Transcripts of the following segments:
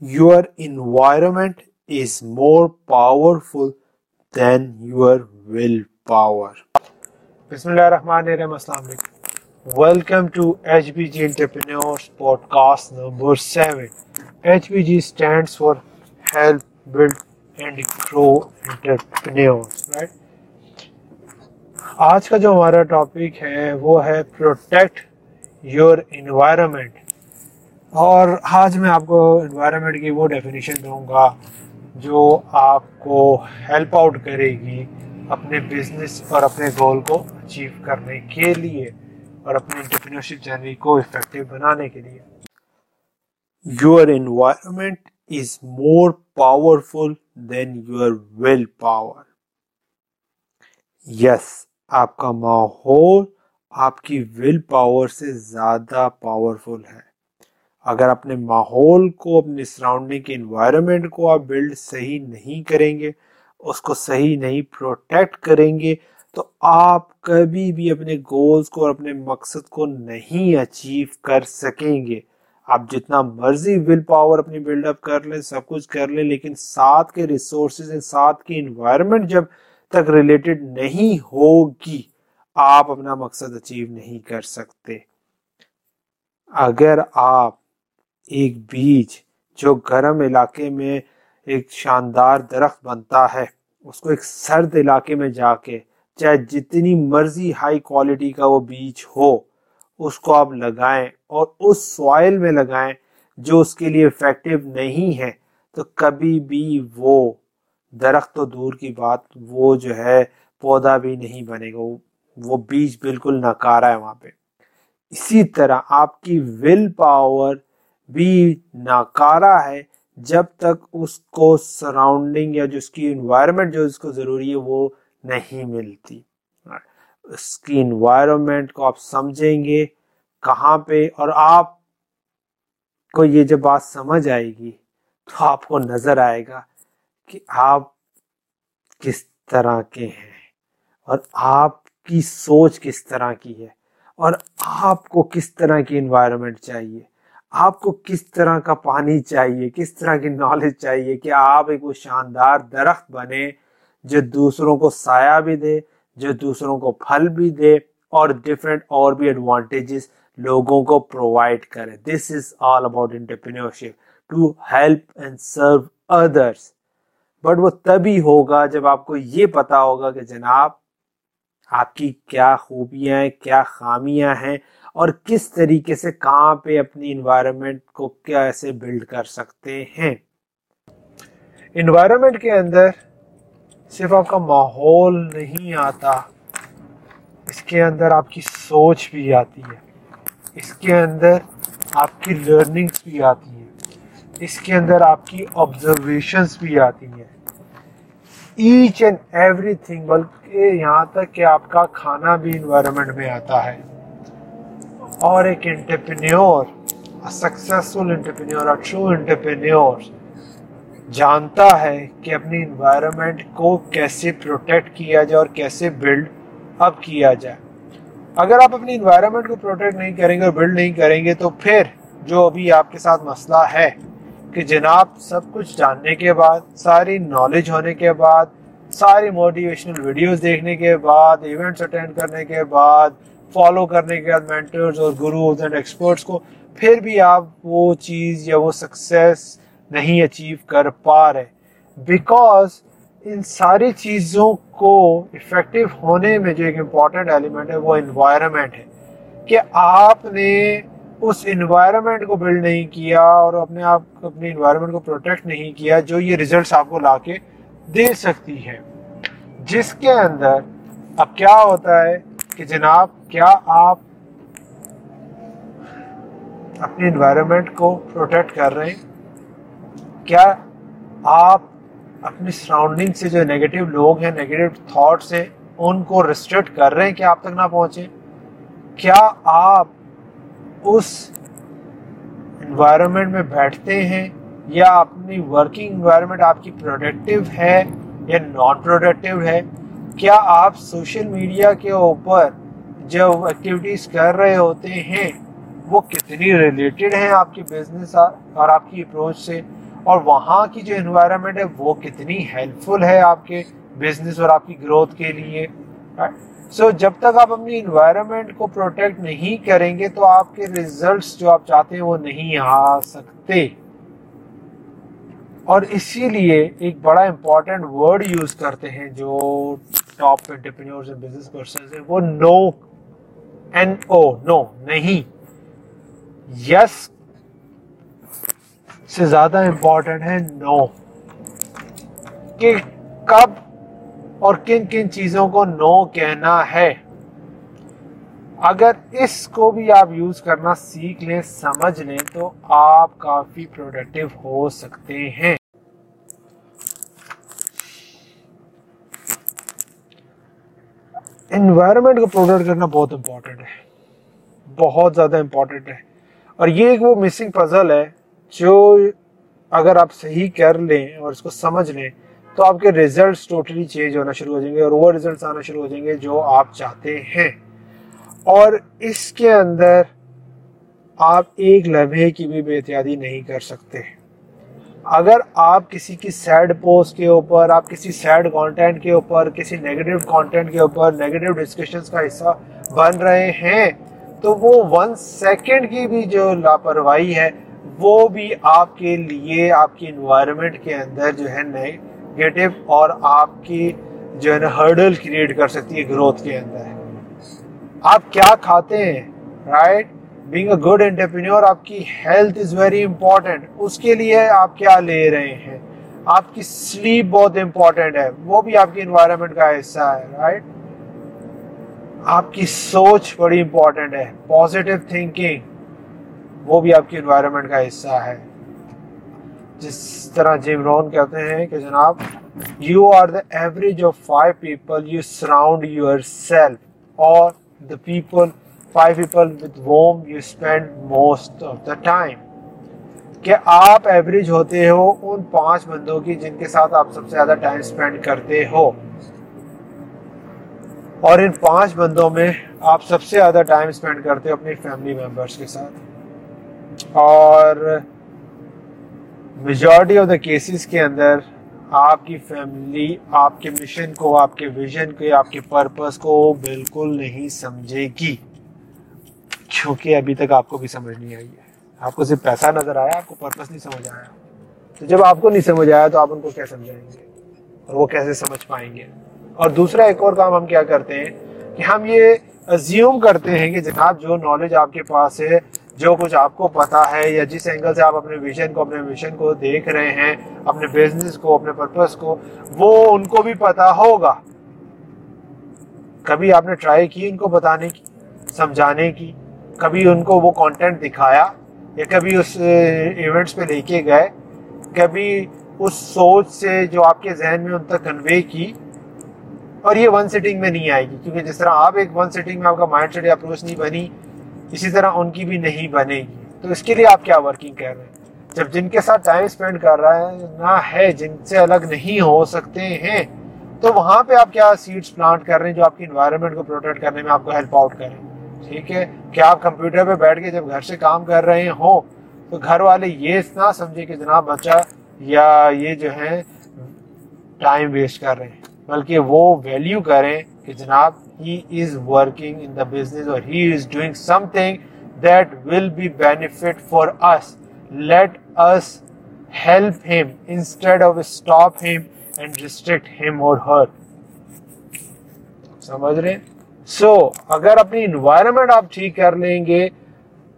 your environment is more powerful than your willpower. Bismillahirrahmanirrahim. Welcome to HBG Entrepreneurs Podcast number 7. HBG stands for Help Build and Grow Entrepreneurs, right? आज का जो हमारा topic है वो है protect your environment और आज मैं आपको इन्वायरमेंट की वो डेफिनेशन दूँगा जो आपको हेल्प आउट करेगी अपने बिज़नेस और अपने गोल को अचीव करने के लिए और अपने इंटरप्रीनरशिप जर्नी को इफ़ेक्टिव बनाने के लिए। Your environment is more powerful than your will power yes आपका माहौल आपकी विल पावर से ज़्यादा पावरफुल है। अगर अपने माहौल को, अपने सराउंडिंग के इन्वायरमेंट को आप बिल्ड सही नहीं करेंगे, उसको सही नहीं प्रोटेक्ट करेंगे तो आप कभी भी अपने गोल्स को और अपने मकसद को नहीं अचीव कर सकेंगे। आप जितना मर्ज़ी विल पावर अपनी बिल्डअप कर लें, सब कुछ कर लें, लेकिन साथ के रिसोर्सेज साथ की इन्वायरमेंट जब तक रिलेटेड नहीं होगी, आप अपना मकसद अचीव नहीं कर सकते। अगर आप एक बीज जो गर्म इलाके में एक शानदार दरख्त बनता है। उसको एक सर्द इलाके में जाके चाहे जितनी मर्ज़ी हाई क्वालिटी का वो बीज हो उसको आप लगाएँ और उस सॉइल में लगाएँ जो उसके लिए इफ़ेक्टिव नहीं है। तो कभी भी वो दरख्त तो दूर की बात वो जो है पौधा भी नहीं बनेगा। वो, वो बीज बिल्कुल नकारा है वहाँ पे। इसी तरह आपकी विल पावर भी नाकारा है जब तक उसको सराउंडिंग या जो उसकी इन्वायरमेंट जो उसको ज़रूरी है वो नहीं मिलती। उसकी इन्वायरमेंट को आप समझेंगे कहाँ पे और आप को ये जब बात समझ आएगी तो आपको नज़र आएगा कि आप किस तरह के हैं और आपकी सोच किस तरह की है और आपको किस तरह की इन्वायरमेंट चाहिए। आपको किस तरह का पानी चाहिए, किस तरह की नॉलेज चाहिए कि आप एक वो शानदार दरख्त बने, जो दूसरों को साया भी दे, जो दूसरों को फल भी दे और डिफरेंट और भी एडवांटेजेस लोगों को प्रोवाइड करे। This is all about entrepreneurship to help and serve others but वो तभी होगा जब आपको ये पता होगा कि जनाब आपकी क्या खूबियाँ हैं, क्या खामियाँ हैं और किस तरीके से कहाँ पे अपनी इन्वायरमेंट को कैसे बिल्ड कर सकते हैं? इन्वायरमेंट के अंदर सिर्फ़ आपका माहौल नहीं आता, इसके अंदर आपकी सोच भी आती है, इसके अंदर आपकी लर्निंग्स भी आती है, इसके अंदर आपकी ऑब्जर्वेशंस भी आती हैं। ईच एंड एवरीथिंग बल्कि यहाँ तक कि आपका खाना भी इन्वायरमेंट में आता है। और एक entrepreneur successful entrepreneur true entrepreneur जानता है कि अपनी इन्वायरमेंट को कैसे प्रोटेक्ट किया जाए और कैसे बिल्ड अप किया जाए। अगर आप अपनी इन्वायरमेंट को प्रोटेक्ट नहीं करेंगे और बिल्ड नहीं करेंगे तो फिर जो अभी आपके साथ मसला है कि जनाब, सब कुछ जानने के बाद, सारी नॉलेज होने के बाद, सारी मोटिवेशनल वीडियोस देखने के बाद इवेंट्स अटेंड करने के बाद फॉलो करने के बाद मेंटर्स और गुरुज एंड एक्सपर्ट्स को, फिर भी आप वो चीज़ या वो सक्सेस नहीं अचीव कर पा रहे। बिकॉज़ इन सारी चीज़ों को इफ़ेक्टिव होने में जो एक इंपॉर्टेंट एलिमेंट है, वो इन्वायरमेंट है। कि आपने उस इन्वायरमेंट को बिल्ड नहीं किया और अपने आप, अपने इन्वायरमेंट को प्रोटेक्ट नहीं किया जो ये रिजल्ट्स आपको लाके दे सकती है। जिसके अंदर अब क्या होता है कि जनाब, क्या आप अपने इन्वायरमेंट को प्रोटेक्ट कर रहे हैं? क्या आप अपनी सराउंडिंग से जो नेगेटिव लोग हैं नेगेटिव थॉट्स हैं, उनको रिस्ट्रिक्ट कर रहे हैं कि आप तक ना पहुँचे? क्या आप उस इन्वायरमेंट में बैठते हैं, या अपनी वर्किंग इन्वायरमेंट आपकी प्रोडक्टिव है, या नॉन प्रोडक्टिव है, क्या आप सोशल मीडिया के ऊपर जो एक्टिविटीज़ कर रहे होते हैं, वो कितनी रिलेटेड हैं आपके बिज़नेस और आपकी अप्रोच से? और वहाँ की जो इन्वायरमेंट है, वो कितनी हेल्पफुल है आपके बिज़नेस और आपकी ग्रोथ के लिए? सो so, जब तक आप अपनी इन्वायरमेंट को प्रोटेक्ट नहीं करेंगे तो आपके रिजल्ट्स जो आप चाहते हैं वो नहीं आ सकते। और इसीलिए एक बड़ा इंपॉर्टेंट वर्ड यूज़ करते हैं जो top entrepreneurs and business person है वो नो एन ओ नो नहीं। यस से ज़्यादा इंपॉर्टेंट है नो कि कब और किन किन चीज़ों को नो कहना है? अगर इसको भी आप यूज़ करना सीख लें, समझ लें तो आप काफ़ी प्रोडक्टिव हो सकते हैं। इन्वायरमेंट को प्रोडक्ट करना बहुत इंपॉर्टेंट है। बहुत ज़्यादा इंपॉर्टेंट है। और ये एक वो मिसिंग पजल है, जो अगर आप सही कर लें और इसको समझ लें तो आपके रिजल्ट्स टोटली चेंज होना शुरू हो जाएँगे और वो रिजल्ट्स आना शुरू हो जाएँगे जो आप चाहते हैं। और इसके अंदर आप एक लम्हे की भी बेहतियाती नहीं कर सकते। अगर आप किसी की सैड पोस्ट के ऊपर, आप किसी सैड कंटेंट के ऊपर, किसी नेगेटिव कंटेंट के ऊपर नेगेटिव डिस्कशंस का हिस्सा बन रहे हैं तो वो वन सेकंड की भी जो लापरवाही है, वो भी आपके लिए, आपकी इन्वायरमेंट के अंदर जो है नेगेटिव और आपकी जो है ना हर्डल क्रिएट कर सकती है ग्रोथ के अंदर। आप क्या खाते हैं राइट बींग गुड एंटरप्रेन्योर आपकी हेल्थ इज़ वेरी इंपॉर्टेंट उसके लिए आप क्या ले रहे हैं? आपकी स्लीप बहुत इंपॉर्टेंट है। वो भी आपकी इन्वायरमेंट का हिस्सा है राइट आपकी सोच बड़ी इंपॉर्टेंट है। पॉजिटिव थिंकिंग वो भी आपकी इन्वायरमेंट का हिस्सा है। जिस तरह जिम रोन कहते हैं कि जनाब you are the average of five people you surround yourself और the people five people with whom you spend most of the time. कि आप एवरेज होते हो उन पाँच बंदों की जिनके साथ आप सबसे ज़्यादा टाइम स्पेंड करते हो। और इन पाँच बंदों में आप सबसे ज़्यादा टाइम स्पेंड करते हो अपनी फैमिली मेंबर्स के साथ। और मेजॉरिटी ऑफ़ द केसेस के अंदर आपकी फैमिली आपके मिशन को, आपके विजन को, आपके पर्पस को बिल्कुल नहीं समझेगी। क्योंकि अभी तक आपको भी समझ नहीं आई है। आपको सिर्फ़ पैसा नज़र आया, आपको पर्पस नहीं समझ आया। तो जब आपको नहीं समझ आया तो आप उनको क्या समझाएँगे? और वो कैसे समझ पाएँगे? और दूसरा एक और काम हम क्या करते हैं कि हम ये अज्यूम करते हैं कि जनाब, जो नॉलेज आपके पास है जो कुछ आपको पता है या जिस एंगल से आप अपने विजन को, अपने मिशन को देख रहे हैं, अपने बिज़नेस को, अपने पर्पस को, वो उनको भी पता होगा। कभी आपने ट्राई की उनको बताने की, समझाने की? कभी उनको वो कंटेंट दिखाया? या कभी उस इवेंट्स पे लेके गए? कभी उस सोच से जो आपके जहन में उन तक कन्वे की? और ये वन सिटिंग में नहीं आएगी, क्योंकि जिस तरह आप एक वन सिटिंग में आपका माइंड सेट अप्रोच नहीं बनी इसी तरह उनकी भी नहीं बनेगी। तो इसके लिए आप क्या वर्किंग कर रहे हैं? जब जिनके साथ टाइम स्पेंड कर रहा है, ना है, जिनसे अलग नहीं हो सकते हैं तो वहाँ पे आप क्या सीड्स प्लांट कर रहे हैं जो आपकी इन्वायरमेंट को प्रोटेक्ट करने में आपको हेल्प आउट करें? ठीक है? क्या आप कंप्यूटर पे बैठ के जब घर से काम कर रहे हो तो घर वाले ये ना समझे कि जनाब बच्चा, या ये जो है टाइम वेस्ट कर रहे हैं। बल्कि वो वैल्यू करें कि जनाब he is working in the business और he is doing something that will be benefit for us let us help him instead of stop him and restrict him और हर समझ रहे हैं सो so, अगर अपनी इन्वायरमेंट आप ठीक कर लेंगे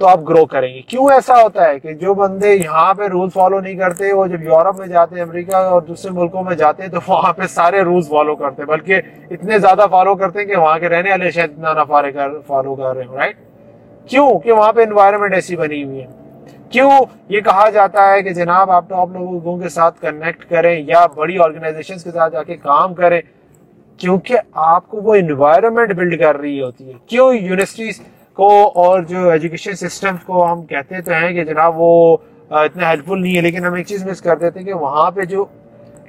तो आप ग्रो करेंगे। क्यों ऐसा होता है कि जो बंदे यहाँ पे रूल फॉलो नहीं करते, वो जब यूरोप में जाते हैं, अमेरिका और दूसरे मुल्कों में जाते हैं तो वहाँ पे सारे रूल्स फॉलो करते हैं। बल्कि इतने ज़्यादा फॉलो करते हैं कि वहाँ के रहने वाले शायद इतना ना कर फॉलो कर रहे हो राइट क्यों? कि वहाँ पे इन्वायरमेंट ऐसी बनी हुई है। क्यों ये कहा जाता है कि जनाब, आप टॉप लोगों के साथ कनेक्ट करें या बड़ी ऑर्गेनाइजेशन के साथ जाके काम करें, क्योंकि आपको वो इन्वायरमेंट बिल्ड कर रही होती है। क्यों? यूनिवर्सिटीज को और जो एजुकेशन सिस्टम को हम कहते तो हैं कि जनाब वो इतना हेल्पफुल नहीं है, लेकिन हम एक चीज़ मिस कर देते हैं कि वहाँ पे जो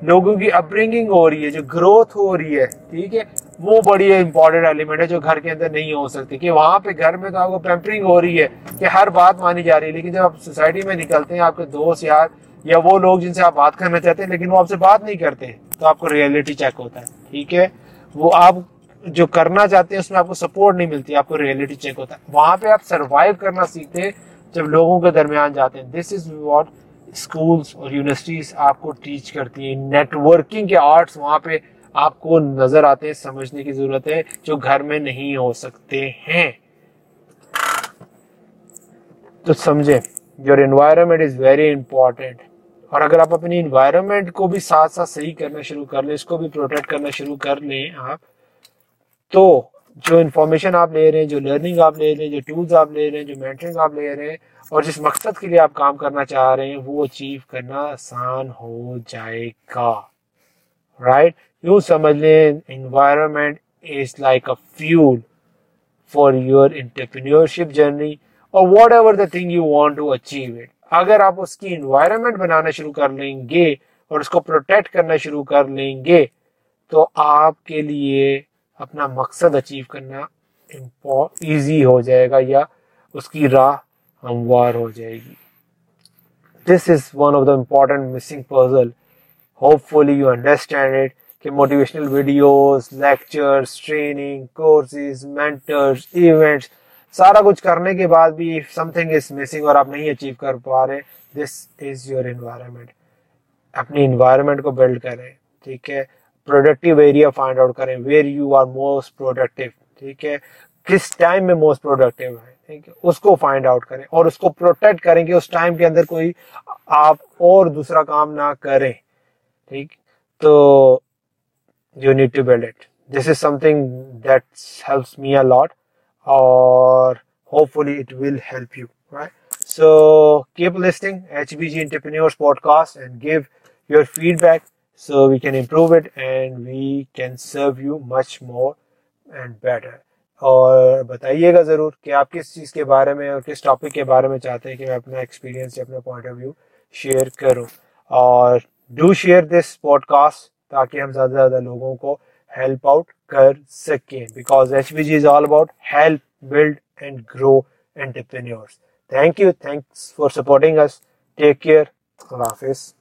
लोगों की अपब्रिंगिंग हो रही है, जो ग्रोथ हो रही है, ठीक है, वो बड़ी इंपॉर्टेंट एलिमेंट है जो घर के अंदर नहीं हो सकती। कि वहाँ पे घर में तो आपको पेम्परिंग हो रही है कि हर बात मानी जा रही है, लेकिन जब आप सोसाइटी में निकलते हैं, आपके दोस्त, यार, या वो लोग जिनसे आप बात करना चाहते हैं, लेकिन वो आपसे बात नहीं करते तो आपको रियलिटी चेक होता है, ठीक है? वो आप जो करना चाहते हैं, उसमें आपको सपोर्ट नहीं मिलती, आपको रियलिटी चेक होता है। वहाँ पे आप सरवाइव करना सीखते हैं, जब लोगों के दरमियान जाते हैं। दिस इज़ वॉट स्कूल्स और यूनिवर्सिटीज आपको टीच करती है। नेटवर्किंग के आर्ट्स वहाँ पे आपको नज़र आते हैं, समझने की ज़रूरत है, जो घर में नहीं हो सकते हैं। तो समझे your environment is very important और अगर आप अपनी इन्वायरमेंट को भी साथ साथ सही करना शुरू कर लें, इसको भी प्रोटेक्ट करना शुरू कर लें आप तो जो इन्फॉर्मेशन आप ले रहे हैं, जो लर्निंग आप ले रहे हैं, जो टूल्स आप ले रहे हैं, जो मेंटरिंग आप ले रहे हैं, और जिस मकसद के लिए आप काम करना चाह रहे हैं, वो अचीव करना आसान हो जाएगा। राइट यूँ समझ लें environment is like a fuel for your entrepreneurship journey और whatever the thing you want to achieve it अगर आप उसकी इन्वायरमेंट बनाना शुरू कर लेंगे और उसको प्रोटेक्ट करना शुरू कर लेंगे तो आपके लिए अपना मकसद अचीव करना इजी हो जाएगा या उसकी राह हमवार हो जाएगी। This is one of the important missing puzzle hopefully you understand it कि motivational videos lectures training courses mentors events सारा कुछ करने के बाद भी समथिंग इज़ मिसिंग और आप नहीं अचीव कर पा रहे। दिस इज़ योर एनवायरमेंट अपनी इन्वायरमेंट को बिल्ड करें, ठीक है? प्रोडक्टिव एरिया फाइंड आउट करें where you are most productive ठीक है? किस टाइम में मोस्ट प्रोडक्टिव है, ठीक है? उसको फाइंड आउट करें और उसको प्रोटेक्ट करें कि उस टाइम के अंदर कोई आप और दूसरा काम ना करें, ठीक? तो you need to build it this is something that helps me a lot or hopefully it will help you, right? So, keep listening hbg entrepreneurs podcast and give your feedback. So, we can improve it and we can serve you much more and better. और बताइएगा ज़रूर कि आप किस चीज़ के बारे में और किस टॉपिक के बारे में चाहते हैं कि मैं अपना एक्सपीरियंस या अपना पॉइंट ऑफ़ व्यू शेयर करूँ। और डू शेयर दिस पॉडकास्ट ताकि हम ज़्यादा से ज़्यादा लोगों को हेल्प आउट कर सकें। Because H B G is all about help build and grow entrepreneurs thank you thanks for supporting us take care हाफिज़